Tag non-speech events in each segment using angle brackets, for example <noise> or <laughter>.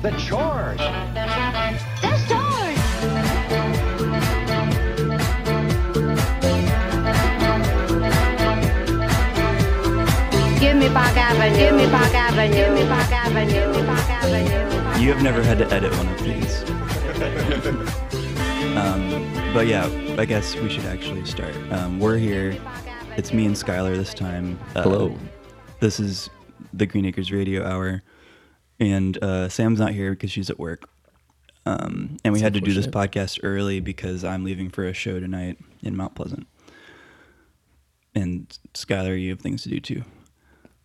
The chores. The stores. Give me Park Avenue. Give me Park Avenue. Give me Park Avenue. Give me Park Avenue. You have never had to edit one of these. <laughs> um, but yeah, I guess we should actually start. Um, we're here. It's me and Skylar this time. Uh, Hello. This is the Green Acres Radio Hour, and uh, Sam's not here because she's at work. Um, and we had to do this podcast early because I'm leaving for a show tonight in Mount Pleasant. And Skylar, you have things to do too.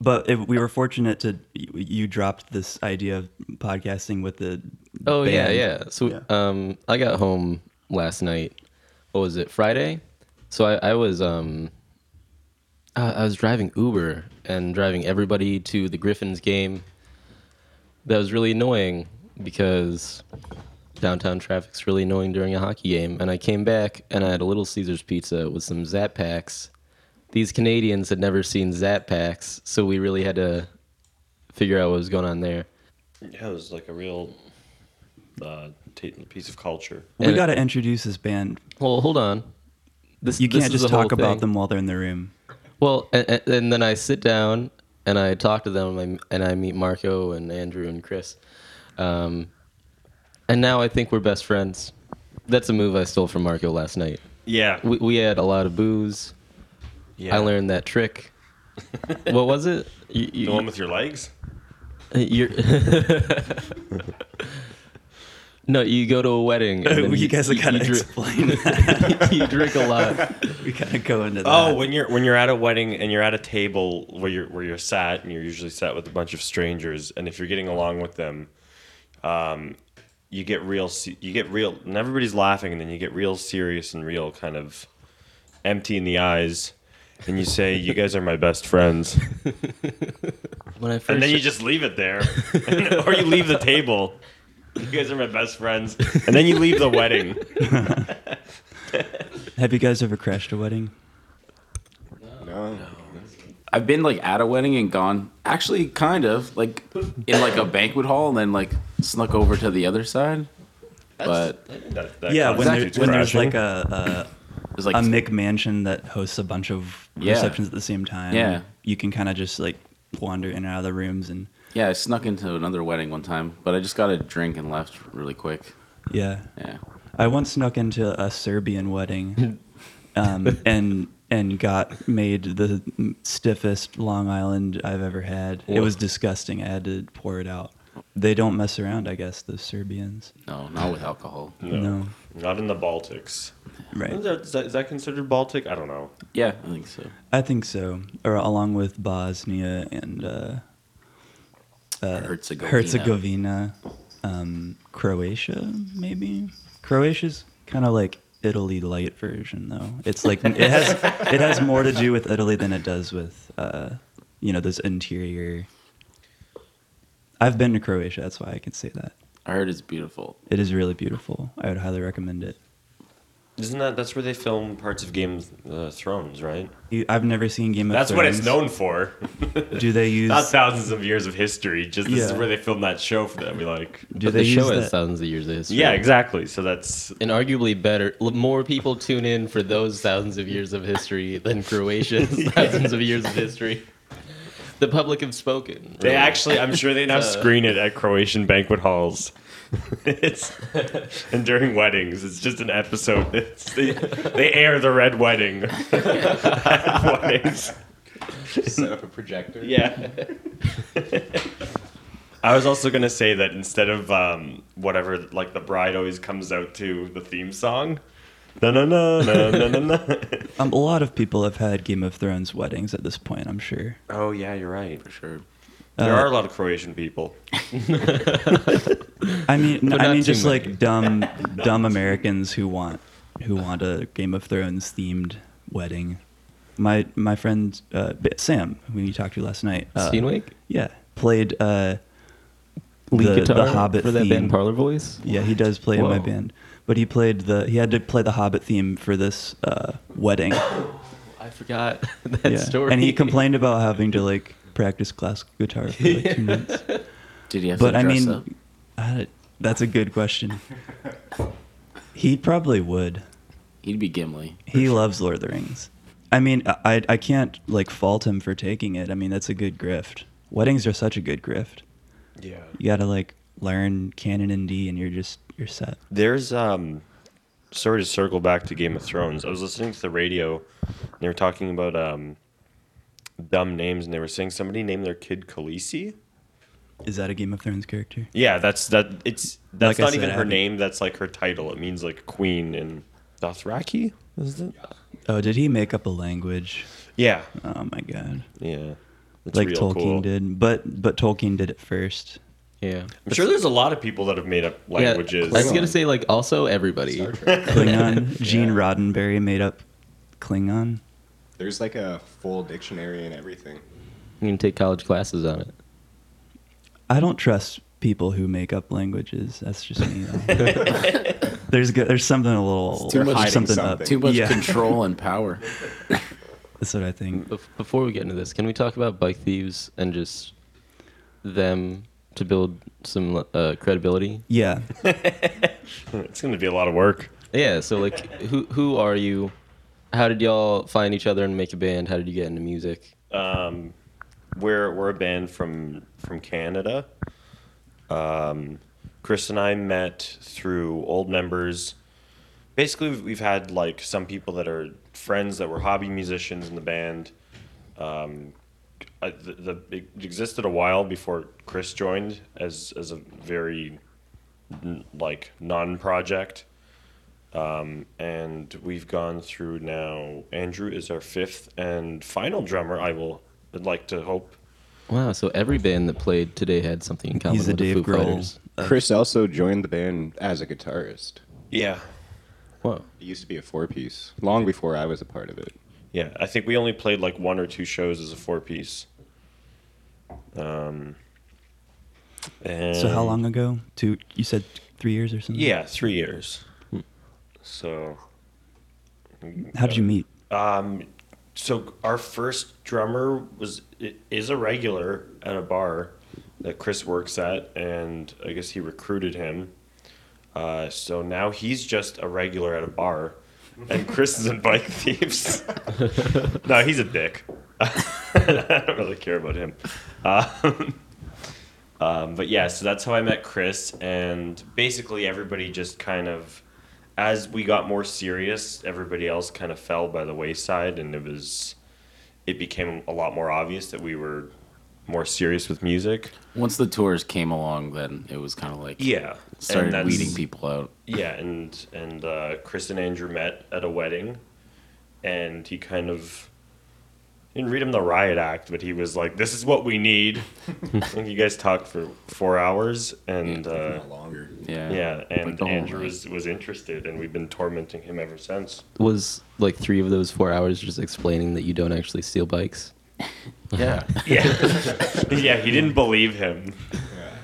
But if we were fortunate to you- you dropped this idea of podcasting with the Oh yeah, band. yeah. So Yeah. um, I got home last night. What was it? Friday. So I, I was um, I, I was driving Uber and driving everybody to the Griffins game. That was really annoying because downtown traffic's really annoying during a hockey game. And I came back and I had a Little Caesars pizza with some Zap Packs. These Canadians had never seen Zap Packs, so we really had to figure out what was going on there. Yeah, it was like a real uh, t- piece of culture. We And- got to introduce this band. Well, hold on. This You this can't is just the whole talk about thing. them while they're in the room. Well, and, and- and then I sit down and I talk to them and I, and I meet Marco and Andrew and Chris. Um, and now I think we're best friends. That's a move I stole from Marco last night. Yeah, We, we had a lot of booze. yeah. I learned that trick. <laughs> what was it? You, you, the one with your legs. <laughs> you're <laughs> no, you go to a wedding. And <laughs> then you guys have got to drink, explain <laughs> that. you drink a lot. <laughs> we got to go into that. Oh, when you're when you're at a wedding and you're at a table where you're where you're sat and you're usually sat with a bunch of strangers, and if you're getting along with them, um, you get real. You get real, and everybody's laughing, and then you get real serious and real kind of empty in the eyes, and you say, "You guys are my best friends," When I first and then you just leave it there, or you leave the table. You guys are my best friends, and then you leave the wedding. <laughs> Have you guys ever crashed a wedding? No. I've been like at a wedding and gone actually kind of like in like a banquet hall and then like snuck over to the other side. But That- that yeah, when, there, constitutes when there's crashing. like a, it was a, like a McMansion that hosts a bunch of Yeah. receptions at the same time. Yeah. You can kind of just like wander in and out of the rooms and yeah, I snuck into another wedding one time, but I just got a drink and left really quick. yeah. Yeah. I once snuck into a Serbian wedding, <laughs> um, and and got made the stiffest Long Island I've ever had. It was disgusting. I had to pour it out. They don't mess around, I guess. the Serbians. No, not with alcohol. No, No. not in the Baltics. Right. Is that, is, that, is that considered Baltic? I don't know. Yeah, I think so. I think so. Or along with Bosnia and uh, uh, Herzegovina. Herzegovina, um, Croatia, maybe. Croatia's kind of like Italy light version, though. It's like it has it has more to do with Italy than it does with uh, you know those interior. I've been to Croatia, that's why I can say that. I heard it's beautiful. It is really beautiful. I would highly recommend it. Isn't that that's where they film parts of Game of uh, Thrones, right? You, I've never seen Game of Thrones. That's Thrones. what it's known for. Do they <laughs> use? Not thousands of years of history. Just this is where they filmed that show for that we like. Do But they the show use has thousands of years of history. Yeah, exactly. So that's And arguably better, more people tune in for those thousands of years of history than Croatia's <laughs> <laughs> thousands of years of history. The public have spoken. they actually. I'm sure they now screen it at Croatian banquet halls. It's and during weddings, it's just an episode. It's, they, they air the red wedding <laughs> at weddings. set up a projector. Yeah. I was also gonna say that instead of um, whatever, like the bride always comes out to the theme song. No, no, no, no, no, no, no. Um, a lot of people have had Game of Thrones weddings at this point. I'm sure. Oh yeah, you're right. For sure. There Uh, are a lot of Croatian people. <laughs> I mean, But I mean, too just many. like dumb, dumb Americans who want who want a Game of Thrones themed wedding. My my friend uh, Sam, who you talked to last night, uh, Steenwake? yeah, played uh, Lead the, guitar the Hobbit for that theme. band Parlor Voice. Yeah, he does play in my band, but he played the he had to play the Hobbit theme for this uh, wedding. <coughs> I forgot <laughs> that yeah, story. and he complained about having to like practice classical guitar for like two <laughs> months. Did he have But to I dress mean, up? Uh, that's a good question. He probably would. He'd be Gimli. He loves Lord of the Rings. I mean, I I can't like fault him for taking it. I mean, that's a good grift. Weddings are such a good grift. Yeah. You got to like learn canon and D, and you're just you're set. There's um sorry to circle back to Game of Thrones. I was listening to the radio and they were talking about um dumb names and they were saying somebody named their kid Khaleesi. Is that a Game of Thrones character? Yeah, that's that it's that's Like I not said, even I her haven't- name, that's like her title. It means like queen in Dothraki, is it? Oh, did he make up a language? Yeah. Oh my god. Yeah. That's like real Tolkien cool. did, but but Tolkien did it first. Yeah. I'm sure there's a lot of people that have made up languages. Yeah, I was gonna say like also everybody. Klingon. Gene Roddenberry made up Klingon. There's like a full dictionary and everything. You can take college classes on it. I don't trust people who make up languages. That's just me. <laughs> <laughs> there's go- there's something a little too much- something, something. up. Too much Yeah, control and power. <laughs> that's what I think. Before we get into this, can we talk about bike thieves and just them to build some uh, credibility? Yeah, it's going to be a lot of work. Yeah. So like, who who are you? How did y'all find each other and make a band? How did you get into music? Um, we're we're a band from from Canada. Um, Chris and I met through old members. Basically, we've, we've had like some people that are friends that were hobby musicians in the band. Um, I, the, the it existed a while before Chris joined as as a very like non-project. Um, and we've gone through now. Andrew is our fifth and final drummer. I will would like to hope. Wow. So every band that played today had something in common he's the with the Dave Foo Grohl. Fighters. of- Chris also joined the band as a guitarist. Yeah, Wow. It used to be a four piece long before I was a part of it. yeah. I think we only played like one or two shows as a four piece. Um. And so how long ago? Two? You said three years or something? Yeah, three years. So. How did you meet? Um, so our first drummer was is a regular at a bar that Chris works at, and I guess he recruited him. Uh, so now he's just a regular at a bar, and Chris is in Bike Thieves. <laughs> no, he's a dick. <laughs> I don't really care about him. Um, um, but yeah, so that's how I met Chris, and basically everybody just kind of, as we got more serious, everybody else kind of fell by the wayside, and it was, it became a lot more obvious that we were more serious with music. Once the tours came along, then it was kind of like Yeah, started weeding people out. Yeah, and and uh, Chris and Andrew met at a wedding, and he kind of didn't read him the riot act, but he was like, "This is what we need." <laughs> I think you guys talked for four hours, and uh, longer. Yeah. yeah, and Like, Andrew was was interested, and we've been tormenting him ever since. Was like three of those four hours just explaining that you don't actually steal bikes? Yeah. <laughs> Yeah, <laughs> yeah, he didn't believe him.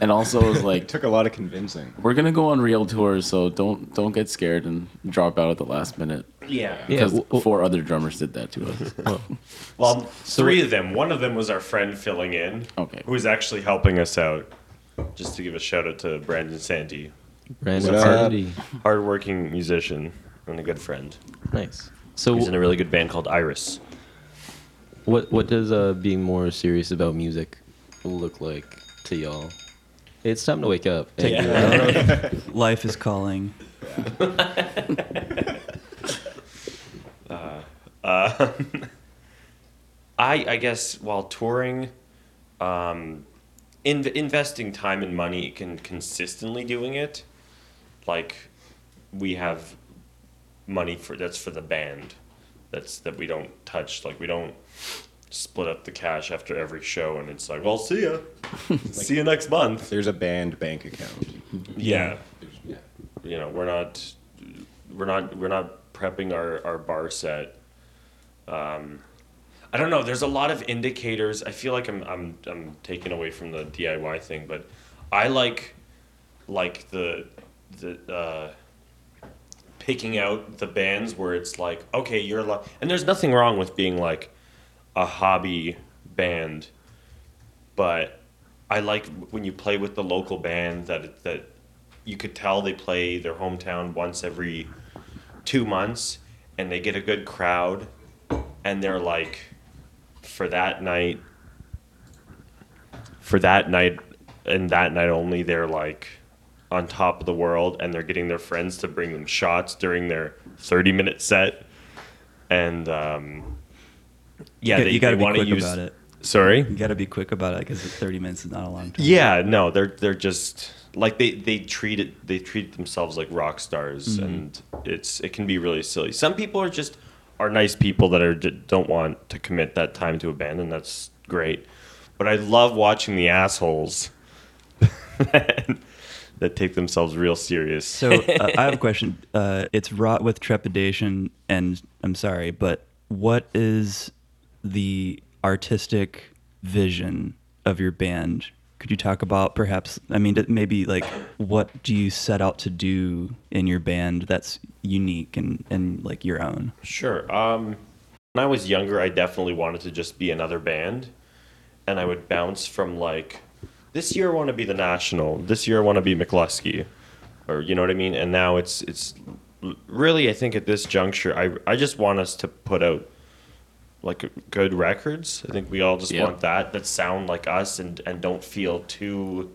And also it was It like <laughs> took a lot of convincing. we're gonna go on real tours, so don't don't get scared and drop out at the last minute. Yeah, Yeah, Because w- w- four other drummers did that to us. <laughs> Well, <laughs> three of them. One of them was our friend filling in. Okay. Who was actually helping us out. Just to give a shout out to Brandon Santi, Brandon What up? Sandy. hardworking musician and a good friend. Nice. So He's in a really good band called Iris. What what does uh, being more serious about music look like to y'all? It's time to wake up. Take Yeah. your- I don't know if- Life is calling. <laughs> <laughs> I I guess while touring, um, in, investing time and money and consistently doing it, like we have money for that's for the band, that's that we don't touch. Like we don't split up the cash after every show, and it's like, well, see ya, <laughs> see you next month. There's a band bank account. Yeah. yeah. You know, we're not we're not we're not prepping our, our bar set. Um I don't know, there's a lot of indicators. I feel like I'm I'm I'm taken away from the DIY thing, but I like like the the uh picking out the bands where it's like, okay, you're like and there's nothing wrong with being like a hobby band, but I like when you play with the local band that that you could tell they play their hometown once every two months, and they get a good crowd, and they're like, for that night, for that night, and that night only, they're like on top of the world, and they're getting their friends to bring them shots during their thirty minute set, and um, yeah, You- they, you got to be quick use. about it. Sorry. You got to be quick about it because 30 minutes is not a long time. Yeah, no, they're they're just like they they treat it they treat themselves like rock stars, and it's it can be really silly. Some people are just are nice people that are don't want to commit that time to a band, and that's great. But I love watching the assholes <laughs> that take themselves real serious. So uh, I have a question. Uh, it's wrought with trepidation, and I'm sorry, but what is the artistic vision of your band? Could you talk about perhaps? I mean, maybe like what do you set out to do in your band that's unique and and like your own? Sure. Um, when I was younger, I definitely wanted to just be another band, and I would bounce from like, this year I want to be the National, this year I want to be Mclusky, or you know what I mean. And now it's it's really I think at this juncture, I I just want us to put out like good records. I think we all just Yep. want that that sound like us and and don't feel too.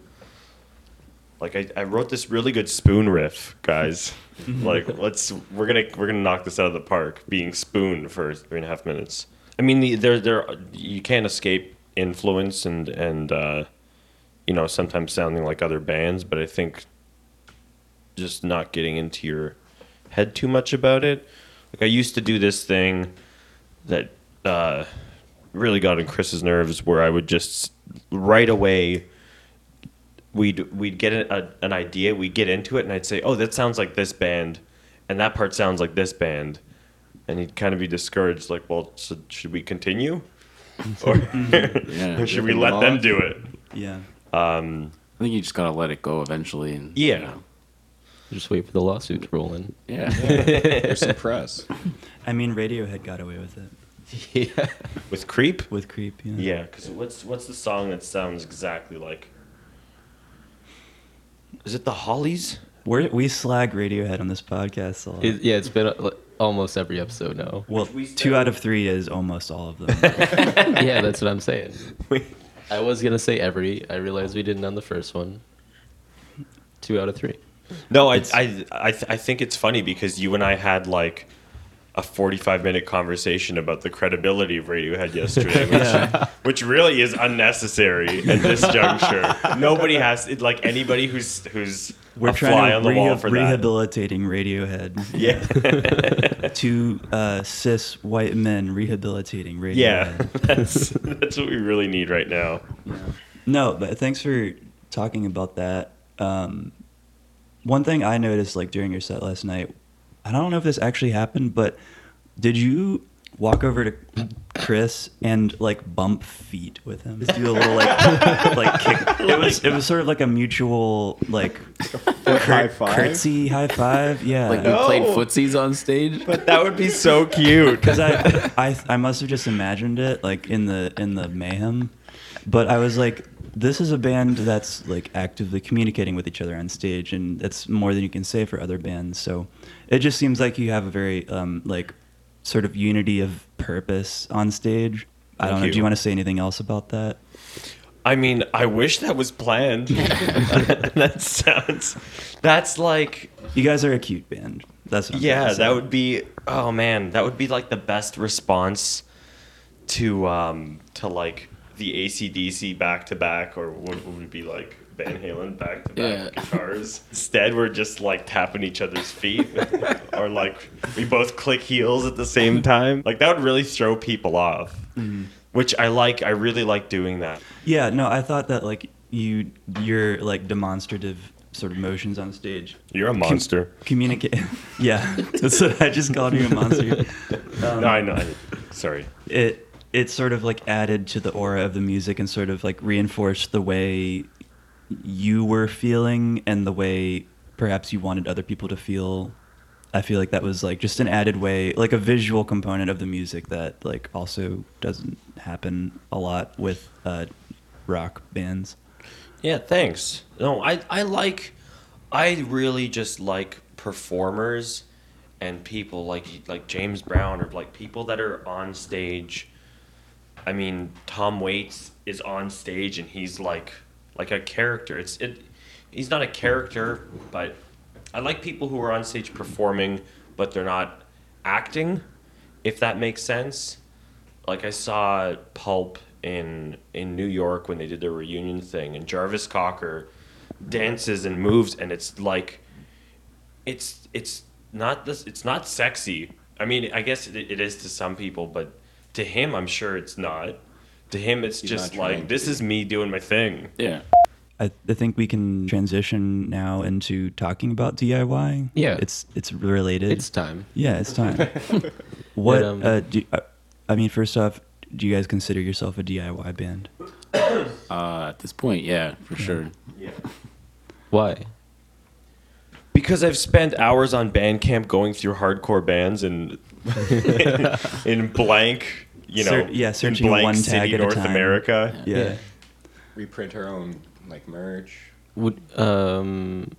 Like I, I wrote this really good spoon riff, guys. <laughs> like let's we're gonna we're gonna knock this out of the park. Being spoon for three and a half minutes. I mean, the- there there you can't escape influence and and uh, you know sometimes sounding like other bands, but I think just not getting into your head too much about it. Like I used to do this thing that uh, really got on Chris's nerves, where I would just right away we'd we'd get a, a, an idea, we'd get into it, and I'd say, "Oh, that sounds like this band," and that part sounds like this band, and he'd kind of be discouraged, like, "Well, so should we continue, <laughs> or, <laughs> or should we let them them do it?" Yeah. I think you just gotta let it go eventually. And, Yeah. you know, Just wait for the lawsuit to roll in. yeah. There's <laughs> some press. I mean, Radiohead got away with it <laughs> yeah. With Creep, with Creep. Yeah. yeah, because what's what's the song that sounds exactly like? Is it the Hollies? We're, we slag Radiohead on this podcast a lot. It, yeah, it's been uh, like, almost every episode now. well, we two out of three is almost all of them. <laughs> yeah, that's what I'm saying. <laughs> I was gonna say every. I realized we didn't on the first one. Two out of three. No, I I I, th- I think it's funny because you and I had like a 45 minute conversation about the credibility of Radiohead <laughs> yesterday, which, which really is unnecessary at this <laughs> juncture. Nobody has it, like anybody who's who's We're a trying fly to on the reha- wall for that. rehabilitating Radiohead. Yeah, <laughs> Two uh, cis white men rehabilitating Radiohead. yeah, that's that's what we really need right now. No, but thanks for talking about that. Um, one thing I noticed, like during your set last night, I don't know if this actually happened, but did you walk over to Chris and like bump feet with him? Just do a little like <laughs> like kick. It was it was sort of like a mutual like high five. curtsy high five. Yeah. Like we No. played footsies on stage. But that would be so cute. because I, I I must have just imagined it like in the in the mayhem, but I was like, this is a band that's like actively communicating with each other on stage, and that's more than you can say for other bands. So it just seems like you have a very um like sort of unity of purpose on stage. I don't know. Do you. you want to say anything else about that? I mean, I wish that was planned. <laughs> <laughs> that sounds. That's like You guys are a cute band. That's what I'm Yeah, that would be. Oh man, that would be like the best response to um to like the ACDC back to back, or what would it be like Van Halen back to back guitars? Instead, we're just like tapping each other's feet, <laughs> or like we both click heels at the same time. Like that would really throw people off. Mm-hmm. Which I like. I really like doing that. Yeah, no, I thought that like you your like demonstrative sort of motions on stage You're a monster. communicate. <laughs> yeah, <laughs> that's what I just called you a monster. Um, no, I know. I, sorry. It it sort of like added to the aura of the music and sort of like reinforced the way you were feeling and the way perhaps you wanted other people to feel. I feel like that was like just an added way, like a visual component of the music that like also doesn't happen a lot with uh, rock bands. Yeah, thanks. No, I I like I really just like performers and people like like James Brown or like people that are on stage. I mean, Tom Waits is on stage and he's like like a character. It's it he's not a character, but I like people who are on stage performing but they're not acting if that makes sense. Like I saw Pulp in in New York when they did their reunion thing, and Jarvis Cocker dances and moves, and it's like, it's it's not this, it's not sexy. I mean, I guess it, it is to some people, but to him, I'm sure it's not. To him, it's He's just not like to this be. is me doing my thing. Yeah. I, I think we can transition now into talking about DIY. Yeah. it's it's related. It's time. yeah, it's time. <laughs> <laughs> what? um, uh, do, uh, I mean, first off, do you guys consider yourself a DIY band? <coughs> Uh, at this point, yeah, for sure. Why? Because I've spent hours on Bandcamp going through hardcore bands and <laughs> in blank, you know, Ser- yeah, in searching blank one city, tag at a North time. America. Yeah. Yeah. We print our own like merch. Would um,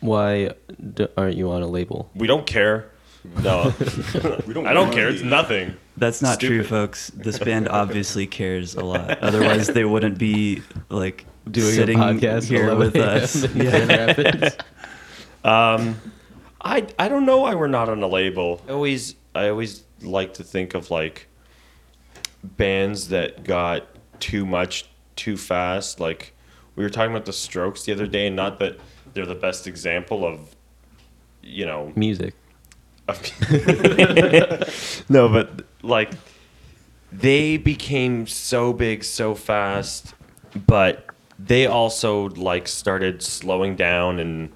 why d- aren't you on a label? We don't care. No, <laughs> We don't I don't care. It's nothing. That's not true, folks. This band obviously cares a lot. <laughs> Otherwise, they wouldn't be like Doing sitting a podcast at here with <laughs> us. in Yeah. Grand Rapids? I I don't know why we're not on a label. I always I always like to think of like bands that got too much too fast. Like we were talking about the Strokes the other day, and not that they're the best example of you know Music. <laughs> no, but like they became so big so fast, but they also like started slowing down and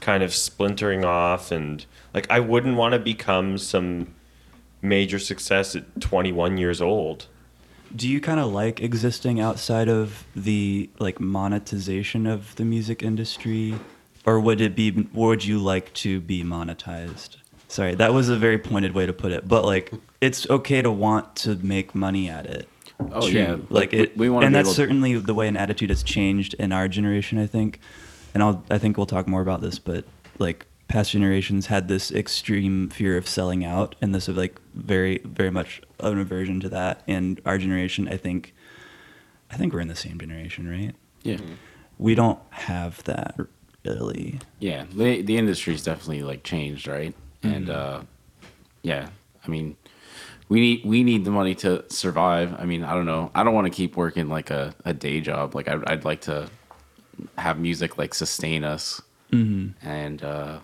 kind of splintering off and like I wouldn't want to become some major success at 21 years old. Do you kind of like existing outside of the like monetization of the music industry, or would it be? Would you like to be monetized? Sorry, that was a very pointed way to put it, but like it's okay to want to make money at it. Oh True. yeah, like it, We, want to and be that's to, certainly the way an attitude has changed in our generation. I think, and I'll, I think we'll talk more about this, but like past generations had this extreme fear of selling out, and this of like very, very much an aversion to that. And our generation, I think, I think we're in the same generation, right? yeah, We don't have that really. yeah. The the industry's definitely like changed, right? And Mm-hmm. uh, yeah, I mean, we need we need the money to survive. I mean, I don't know. I don't want to keep working like a, a day job. Like I'd, I'd like to have music like sustain us. Mm-hmm. And uh,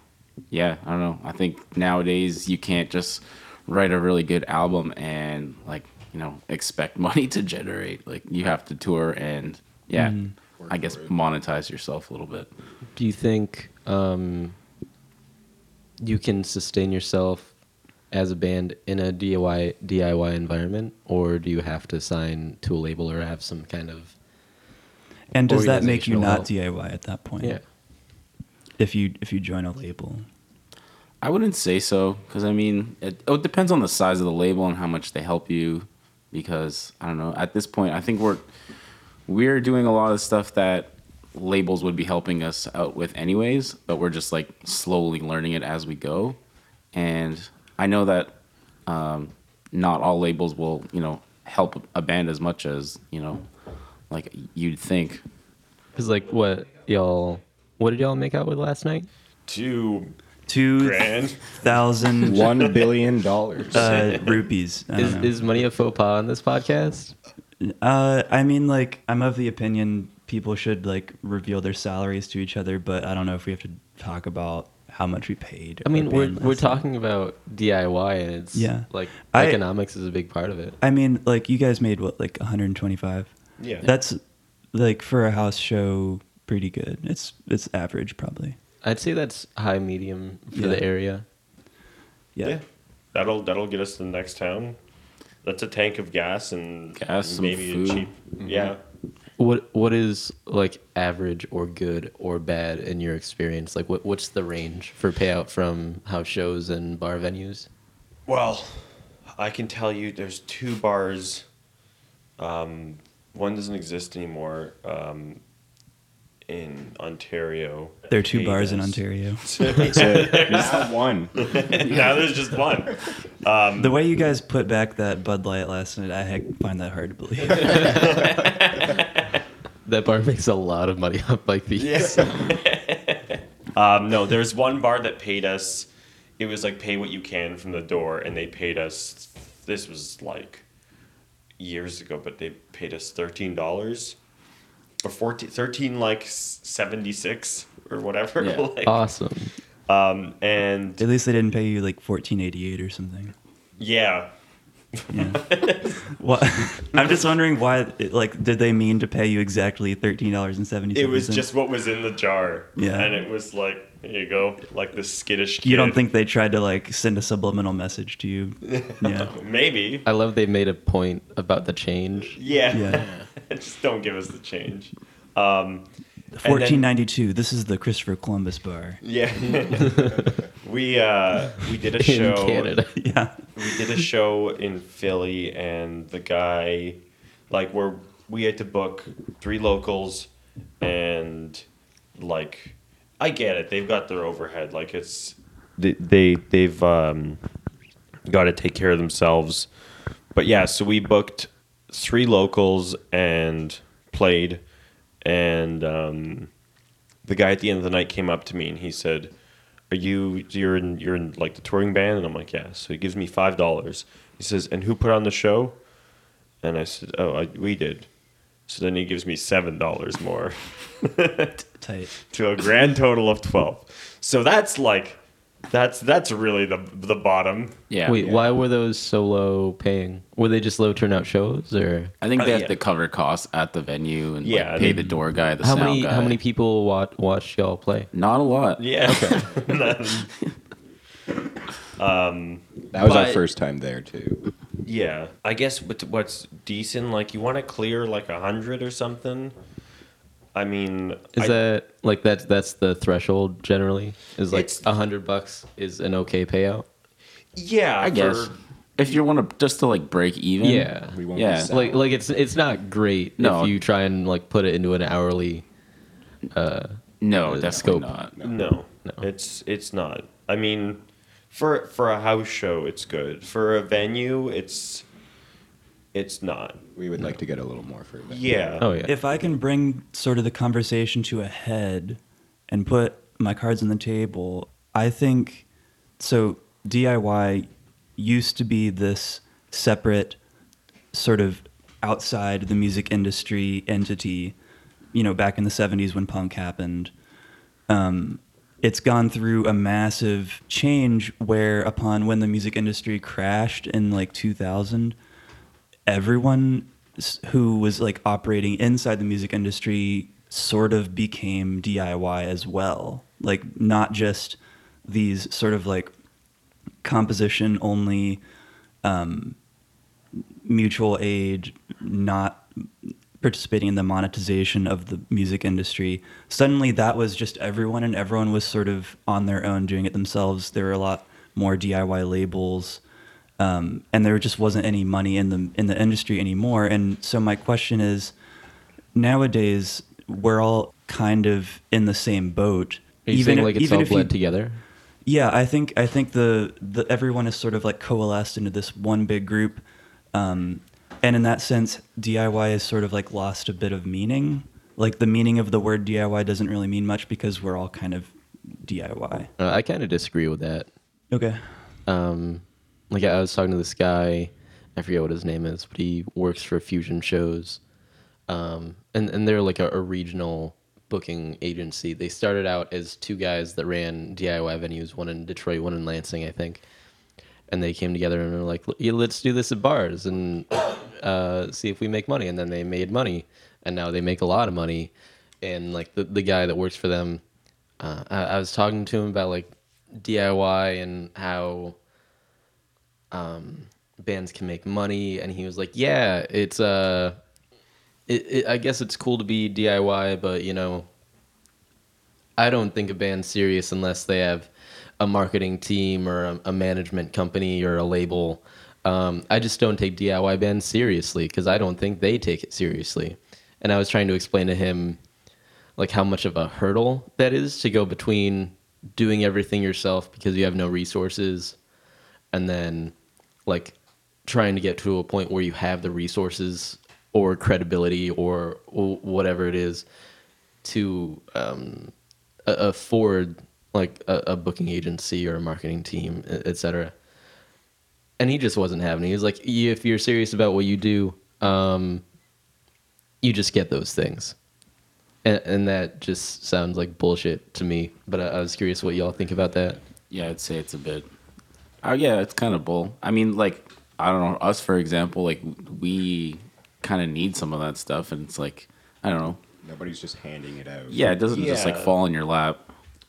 yeah, I don't know. I think nowadays you can't just write a really good album and like you know expect <laughs> money to generate. Like you have to tour and yeah, I guess monetize yourself a little bit. Do you think um, you can sustain yourself as a band in a DIY DIY environment, or do you have to sign to a label or have some kind of And does that make you Organizational not DIY at that point? yeah? If you if you join a label. I wouldn't say so because I mean it, it depends on the size of the label and how much they help you. Because I don't know. At this point, I think we're we're doing a lot of stuff that labels would be helping us out with anyways, but we're just like slowly learning it as we go. And I know that um, not all labels will you know help a band as much as you know like you'd think. Because like what y'all, what did y'all make out with last night? Two Two grand. thousand <laughs> One billion dollars. uh, rupees. Is is money a faux pas on this podcast? Uh, I mean, like, I'm of the opinion people should like reveal their salaries to each other, but I don't know if we have to talk about how much we paid. I mean, we're we're talking about DIY, and it's Yeah. like I- economics is a big part of it. I mean, like, you guys made what, like 125? Yeah. That's like for a house show, pretty good. It's it's average probably. I'd say that's high medium for Yeah. the area. Yeah. yeah. That'll that'll get us to the next town. That's a tank of gas and Gas, some maybe food. a cheap. Yeah. What what is like average or good or bad in your experience? Like what what's the range for payout from house shows and bar venues? Well, I can tell you there's two bars. Um, one doesn't exist anymore. Um, in Ontario. There are two paid bars in us- Ontario. <laughs> Not one. <laughs> now there's just one. The way you guys put back that Bud Light last night, I find that hard to believe. <laughs> That bar makes a lot of money off Bike Thieves. Um, no, there's one bar that paid us. It was like pay what you can from the door, and they paid us. This was like years ago, but they paid us thirteen dollars or 14, 13 like seventy six or whatever. Yeah. <laughs> like, Awesome. um, and At least they didn't pay you like fourteen eighty eight or something. yeah, Yeah. <laughs> what? I'm just wondering why. it- Like, did they mean to pay you exactly thirteen dollars and seventy? it was just what was in the jar. Yeah. and it was like here you go, like this skittish. Kid. You don't think they tried to like send a subliminal message to you? <laughs> Yeah. maybe? I love they made a point about the change. Yeah, Yeah. <laughs> just don't give us the change. Um, Fourteen ninety two. This is the Christopher Columbus bar. Yeah. <laughs> we uh we did a show In show Canada. Yeah. we did a show in Philly and the guy like where we had to book three locals and like I get it. They've got their overhead. Like it's they, they they've um got to take care of themselves. But yeah, so we booked three locals and played and um the guy at the end of the night came up to me and he said, "Are you you're in you're in like the touring band?" And I'm like, "Yeah." So he gives me five dollars. He says, "And who put on the show?" And I said, "Oh, I, we did." So then he gives me seven dollars more <laughs> Tight. <laughs> to a grand total of twelve. So that's like, that's that's really the the bottom. Yeah. Wait, why were those so low paying? Were they just low turnout shows, or I think Uh, they have yeah. to cover costs at the venue and Yeah, like, pay they- the door guy, the how sound many guy. how many people watch watch y'all play? Not a lot. Yeah. <laughs> <laughs> That was our But- first time there too. Yeah, I guess what, what's decent, like you want to clear like a hundred or something. I mean, Is I- that like that's that's the threshold generally? Is like a hundred bucks is an okay payout? yeah? I guess if you want to just to like break even. Yeah. We won't Yeah. be. Like like it's it's not great No. if you try and like put it into an hourly. Uh, No, Uh, definitely scope. not. no, No. it's it's not. I mean, for for a house show, it's good. For a venue, it's it's not. we would like to get a little more for that. Yeah. Oh yeah. If I can bring sort of the conversation to a head and put my cards on the table, I think so. DIY used to be this separate, sort of outside the music industry entity, you know, back in the 70s when punk happened. Um, it's gone through a massive change where, upon when the music industry crashed in like 2000, everyone who was like operating inside the music industry sort of became DIY as well. Like not just these sort of like composition only um, mutual aid, not participating in the monetization of the music industry. Suddenly that was just everyone and everyone was sort of on their own doing it themselves. There were a lot more DIY labels um, and there just wasn't any money in the in the industry anymore. And so my question is, nowadays we're all kind of in the same boat. Are you saying if- like it's all if you- bled together? yeah, I think I think the, the everyone is sort of like coalesced into this one big group, um, and in that sense, DIY has sort of like lost a bit of meaning. Like the meaning of the word DIY doesn't really mean much because we're all kind of DIY. Uh, I kind of disagree with that. Okay. um, like I was talking to this guy, I forget what his name is, but he works for Fusion Shows, um, and and they're like a, a regional booking agency. They started out as two guys that ran DIY venues, one in Detroit, one in Lansing, I think, and they came together and were like, yeah, "Let's do this at bars and uh, see if we make money." And then they made money, and now they make a lot of money. And like the the guy that works for them, uh, I, I was talking to him about like DIY and how um, bands can make money, and he was like, "Yeah, it's uh, it, it, I guess it's cool to be DIY, but you know, I don't think a band's serious unless they have a marketing team or a, a management company or a label. Um, I just don't take DIY bands seriously because I don't think they take it seriously." And I was trying to explain to him, like how much of a hurdle that is to go between doing everything yourself because you have no resources and then like trying to get to a point where you have the resources or credibility or, or whatever it is to um, afford like a, a booking agency or a marketing team, e- et cetera. And he just wasn't having it. He was like, if you're serious about what you do, um, you just get those things. And, and that just sounds like bullshit to me. But I, I was curious what y'all think about that. Yeah, I'd say it's a bit. Oh yeah, it's kind of bull. I mean, like I don't know us for example, like we kind of need some of that stuff, and it's like I don't know. Nobody's just handing it out. Yeah, it doesn't just like Yeah. fall in your lap.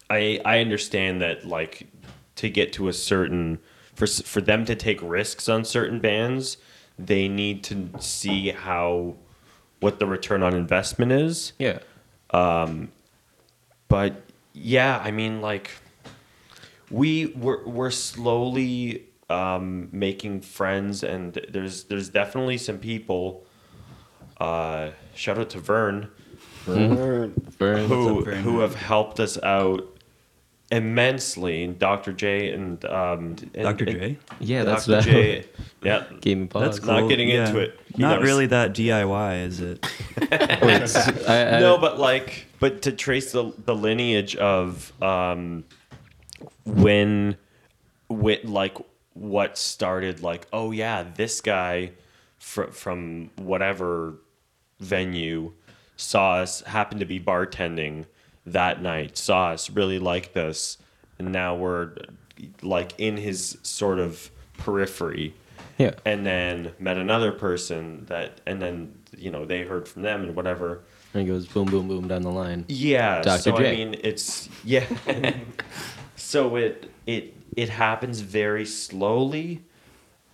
I I understand that like to get to a certain for s- for them to take risks on certain bands, they need to see how what the return on investment is. Yeah. Um, but yeah, I mean like we we're we're slowly um, making friends, and there's there's definitely some people. Uh, shout out to Vern. Vern, who Vern? who have helped us out immensely. Dr. J and um, and- Dr. and- J? Yeah, that's Dr. that. J. <laughs> Yeah, Gave me pause. That's Not cool. getting into it. He Not knows. really that DIY, is it? <laughs> I, I, no, but like, but to trace the the lineage of um, when, with like what started like, oh yeah, this guy fr- from whatever venue saw us happened to be bartending that night, saw us really like this, and now we're like in his sort of periphery yeah. and then met another person that and then you know they heard from them and whatever And he goes boom, boom, boom down the line. yeah Dr. so J. i mean it's yeah <laughs> so it it it happens very slowly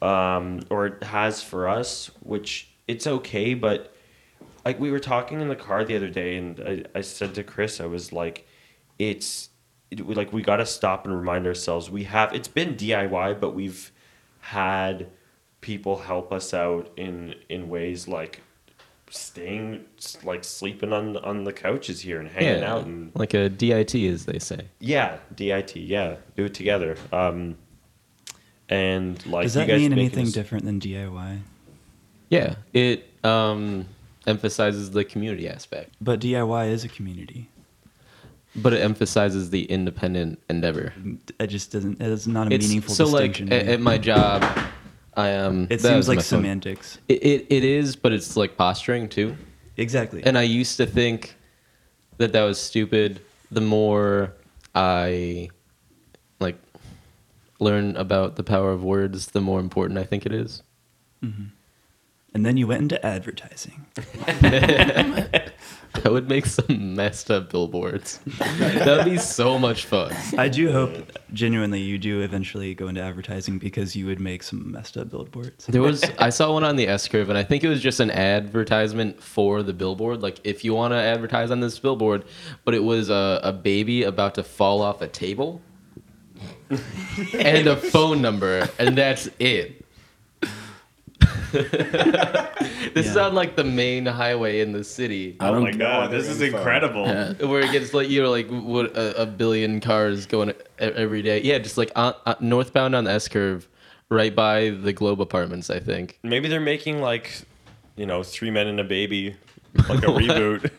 um or it has for us which it's okay but like we were talking in the car the other day and i, I said to chris i was like it's it, like we got to stop and remind ourselves we have it's been diy but we've had people help us out in in ways like staying like sleeping on on the couches here and hanging yeah. out and Like a DIT, as they say. yeah dit yeah do it together um and like Does you that guys mean anything us- different than DIY? Yeah. It um, emphasizes the community aspect, But DIY is a community. but it emphasizes the independent endeavor. It just doesn't. It's not a It's meaningful so like at, at my job, I um. it seems like semantics. It, it it is, but it's like posturing too. Exactly. And I used to think that that was stupid. The more I like learn about the power of words, the more important I think it is. And then you went into advertising. <laughs> I would make some messed up billboards. that would be so much fun. I do hope genuinely you do eventually go into advertising because you would make some messed up billboards. There was I saw one on the S curve, and I think it was just an advertisement for the billboard. Like if you want to advertise on this billboard, but it was a, a baby about to fall off a table, <laughs> and a phone number, and that's it. <laughs> this is on like the main highway in the city. I oh don't my god this is incredible <laughs> where it gets like you know like what a, a billion cars going every day. Yeah, just like on, uh, northbound on the S curve, right by the Globe Apartments. I think. maybe they're making like you know three men and a baby <laughs> like a reboot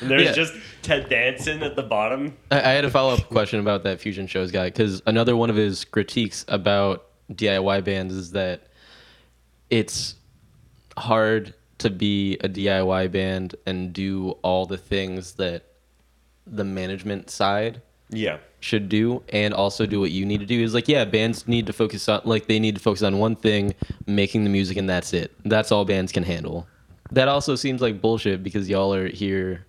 and there's Yeah. just ted danson at the bottom I, I had a follow up question about that Fusion Shows guy because another one of his critiques about DIY bands is that it's hard to be a DIY band and do all the things that the management side yeah. should do and also do what you need to do is like yeah bands need to focus on like they need to focus on one thing making the music and that's it. That's all bands can handle. That also seems like bullshit because y'all are here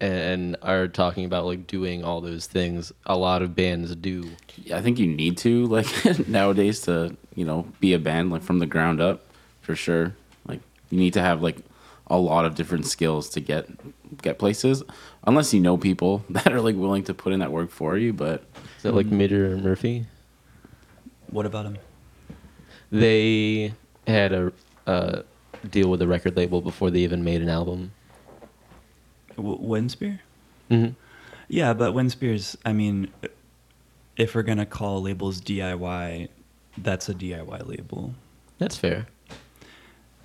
and are talking about like doing all those things a lot of bands do Yeah, I think you need to like <laughs> nowadays to you know be a band like from the ground up for sure. Like you need to have like a lot of different skills to get get places, unless you know people <laughs> that are like willing to put in that work for you. But is that like Midder or Murphy What about him? they had a uh, deal with a record label before they even made an album W- Windspear? Mhm. Yeah, but Windspear's, I mean, if we're going to call labels DIY, that's a DIY label. That's fair.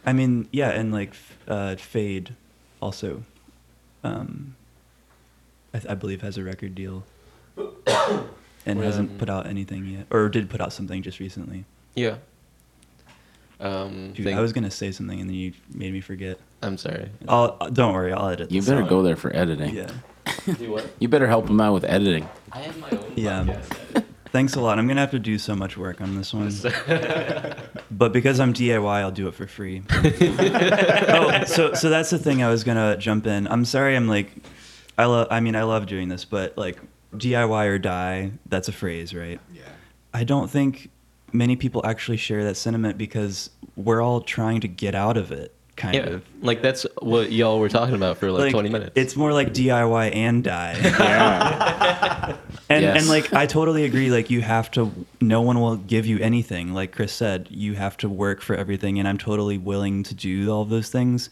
I mean, yeah, and like uh, Fade also, um, I, th- I believe has a record deal, <coughs> and hasn't put out anything yet, or did put out something just recently. Yeah. Um, Dude, think- I was gonna say something and then you made me forget. I'm sorry. I'll don't worry, I'll edit. You this better out. go there for editing. Yeah, <laughs> Do what? You better help him out with editing. I have my own. yeah. <laughs> Thanks a lot. I'm gonna have to do so much work on this one, <laughs> but because I'm DIY, I'll do it for free. oh, so so that's the thing. I was gonna jump in. I'm sorry. I'm like, I love. I mean, I love doing this, but like DIY or die. That's a phrase, right? Yeah. I don't think many people actually share that sentiment because we're all trying to get out of it, kind Yeah, of. like that's what y'all were talking about for like, 20 minutes. It's more like DIY and die. <laughs> Yeah. <laughs> And Yes. and like I totally agree. Like you have to. No one will give you anything. Like Chris said, you have to work for everything, and I'm totally willing to do all of those things.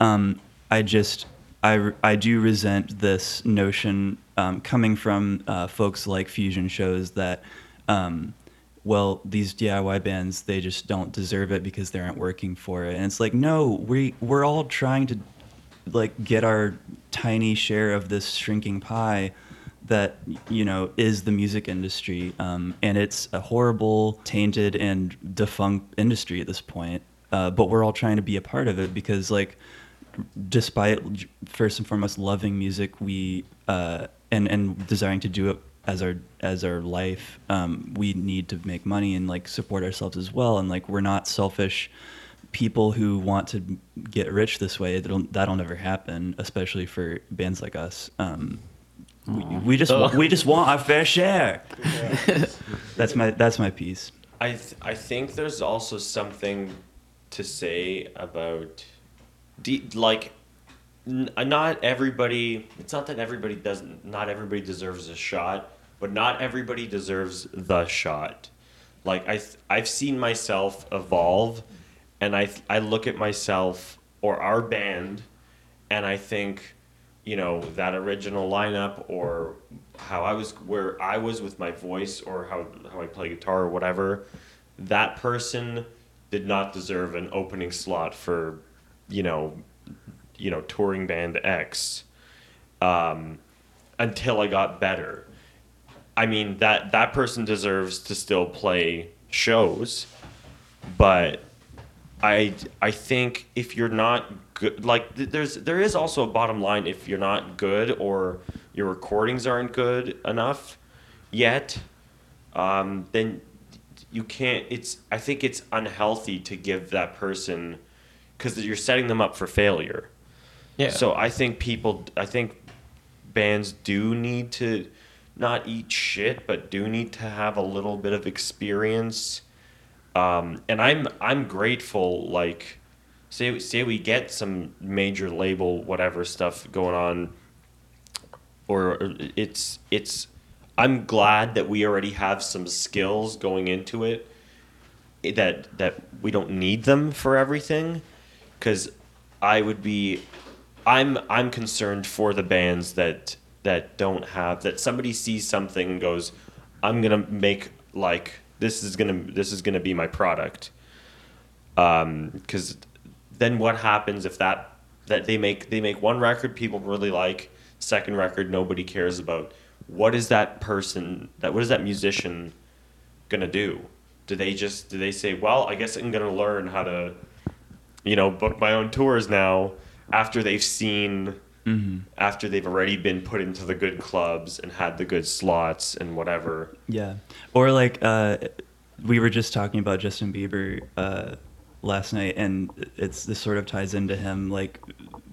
Um, I just I I do resent this notion um, coming from uh, folks like Fusion shows that. Um, well, these DIY bands they just don't deserve it because they aren't working for it, and it's like no, we we're all trying to like get our tiny share of this shrinking pie that you know is the music industry. Um, and it's a horrible tainted and defunct industry at this point. Uh, but we're all trying to be a part of it because like despite first and foremost loving music we uh, and and desiring to do it as our as our life um, we need to make money and like support ourselves as well. And like we're not selfish people who want to get rich this way. That'll that'll never happen especially for bands like us. Um, we, we just want, we just want our fair share. <laughs> That's my that's my piece. I th- I think there's also something to say about de- like n- Uh, not everybody it's not that everybody doesn't not everybody deserves a shot but not everybody deserves the shot. Like I I've seen myself evolve and I I look at myself or our band and I think you know that original lineup or how I was where I was with my voice or how how I play guitar or whatever that person did not deserve an opening slot for you know you know touring band X um, until I got better I mean that that person deserves to still play shows but I I think if you're not good, like there's there is also a bottom line if you're not good or your recordings aren't good enough yet, um, then you can't. It's I think it's unhealthy to give that person because you're setting them up for failure. Yeah. So I think people, I think bands do need to not eat shit, but do need to have a little bit of experience. Um, and I'm I'm grateful. Like, say say we get some major label whatever stuff going on, or it's it's. I'm glad that we already have some skills going into it. That that we don't need them for everything, because I would be I'm I'm concerned for the bands that that don't have that somebody sees something and goes, I'm gonna make like this is gonna this is gonna be my product. Um, because then what happens if that that they make they make one record people really like, second record nobody cares about. What is that person that what is that musician gonna do? Do they just do they say, well, I guess I'm gonna learn how to you know, book my own tours now after they've seen after they've already been put into the good clubs and had the good slots and whatever. Yeah. Or like uh, we were just talking about Justin Bieber uh, last night, and it's this sort of ties into him like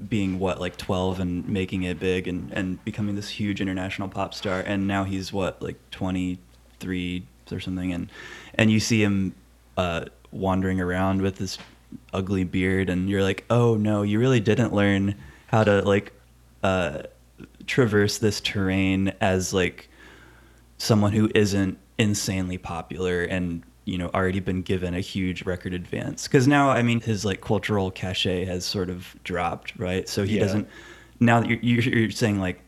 being what like 12 and making it big and and becoming this huge international pop star, and now he's what like 23 or something, and and you see him uh, wandering around with this ugly beard, and you're like, oh no, you really didn't learn how to like uh, traverse this terrain as like someone who isn't insanely popular and you know already been given a huge record advance because now i mean his like cultural cachet has sort of dropped right so he Yeah. doesn't now that you're, you're, you're saying like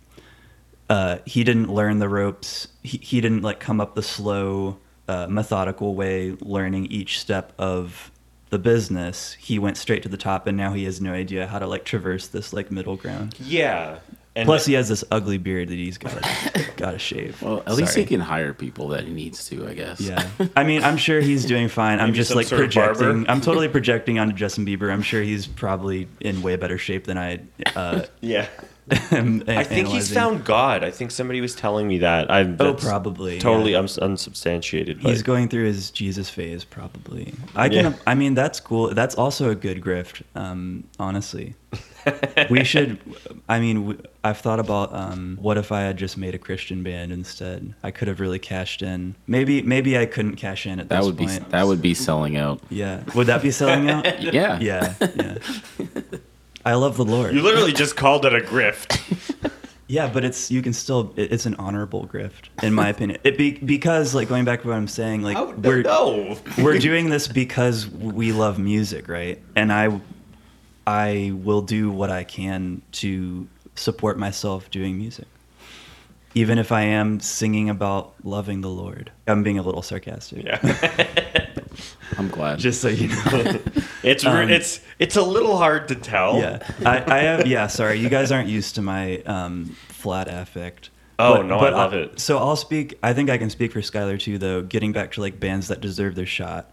uh, he didn't learn the ropes, he, he didn't like come up the slow, uh, methodical way, learning each step of the business. He went straight to the top, and now he has no idea how to like traverse this like middle ground. Yeah. And Plus, he has this ugly beard that he's got got to shave. Well, at least he can hire people that he needs to, I guess. Yeah, I mean, I'm sure he's doing fine. I'm Maybe just like sort of barber? projecting. I'm totally projecting onto Justin Bieber. I'm sure he's probably in way better shape than I. Uh, <laughs> yeah. Am <laughs> I think he's found God. I think somebody was telling me that. I Oh, probably, Totally yeah. uns- unsubstantiated. He's but- going through his Jesus phase, probably. I can. Yeah. I mean, that's cool. That's also a good grift. Um, honestly, we <laughs> should. I mean, I've thought about um, what if I had just made a Christian band instead. I could have really cashed in. Maybe, maybe I couldn't cash in at That this would be that would be selling out. Yeah. Would that be selling out? <laughs> Yeah. Yeah. Yeah. I love the Lord. You literally just called it a grift. <laughs> Yeah, but it's you can still it- it's an honorable grift in my opinion. It be because like going back to what I'm saying, like Oh, we're no. we're <laughs> doing this because we love music, right? And I I will do what I can to support myself doing music. Even if I am singing about loving the Lord. I'm being a little sarcastic. Yeah. <laughs> I'm glad. Just so you know. <laughs> It's Um, it's it's a little hard to tell. Yeah, I, I have. Yeah, sorry, you guys aren't used to my um, flat affect. Oh, no, I love it. So I'll speak. I think I can speak for Skylar too, though. Getting back to like bands that deserve their shot,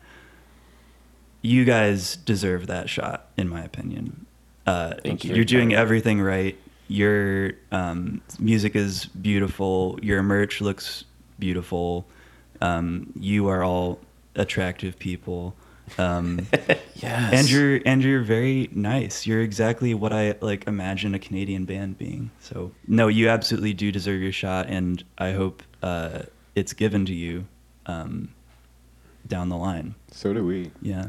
you guys deserve that shot, in my opinion. Uh, Thank you. You're doing everything right. Your um, music is beautiful. Your merch looks beautiful. Um, you are all attractive people. Um, <laughs> yes. and you're and you're very nice. You're exactly what I like imagine a Canadian band being. So no, you absolutely do deserve your shot, and I hope uh, it's given to you um, down the line. So do we. Yeah,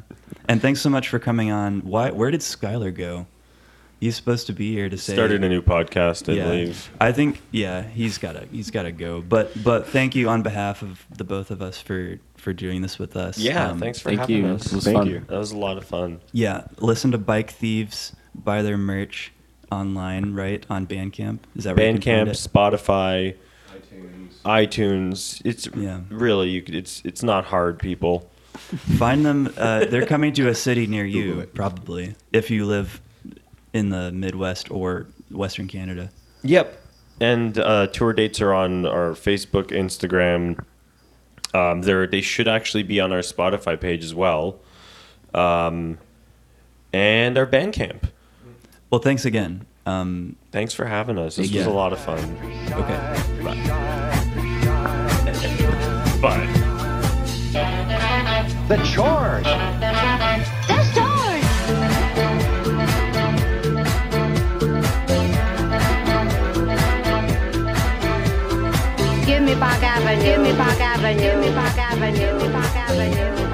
and thanks so much for coming on. Why? Where did Skylar go? He's supposed to be here to say. Started a new podcast, I yeah, believe. I think yeah, he's gotta he's gotta go. But but thank you on behalf of the both of us for for doing this with us. Yeah, Um, thanks for thank having you. us. It was Thank fun. you. That was a lot of fun. Yeah, listen to Bike Thieves, buy their merch online, right? On Bandcamp. Is that where you can Bandcamp. Spotify, iTunes. iTunes. It's Yeah. really you could, it's it's not hard, people. Find them. Uh, they're coming to a city near you, probably, if you live in the Midwest or Western Canada. Yep. And uh, tour dates are on our Facebook, Instagram. Um, there, they should actually be on our Spotify page as well, um, and our Bandcamp. Well, thanks again. Um, Thanks for having us. This Yeah. was a lot of fun. okay. Bye. The chores. Park Avenue. Park Avenue. Park Avenue. Park Avenue.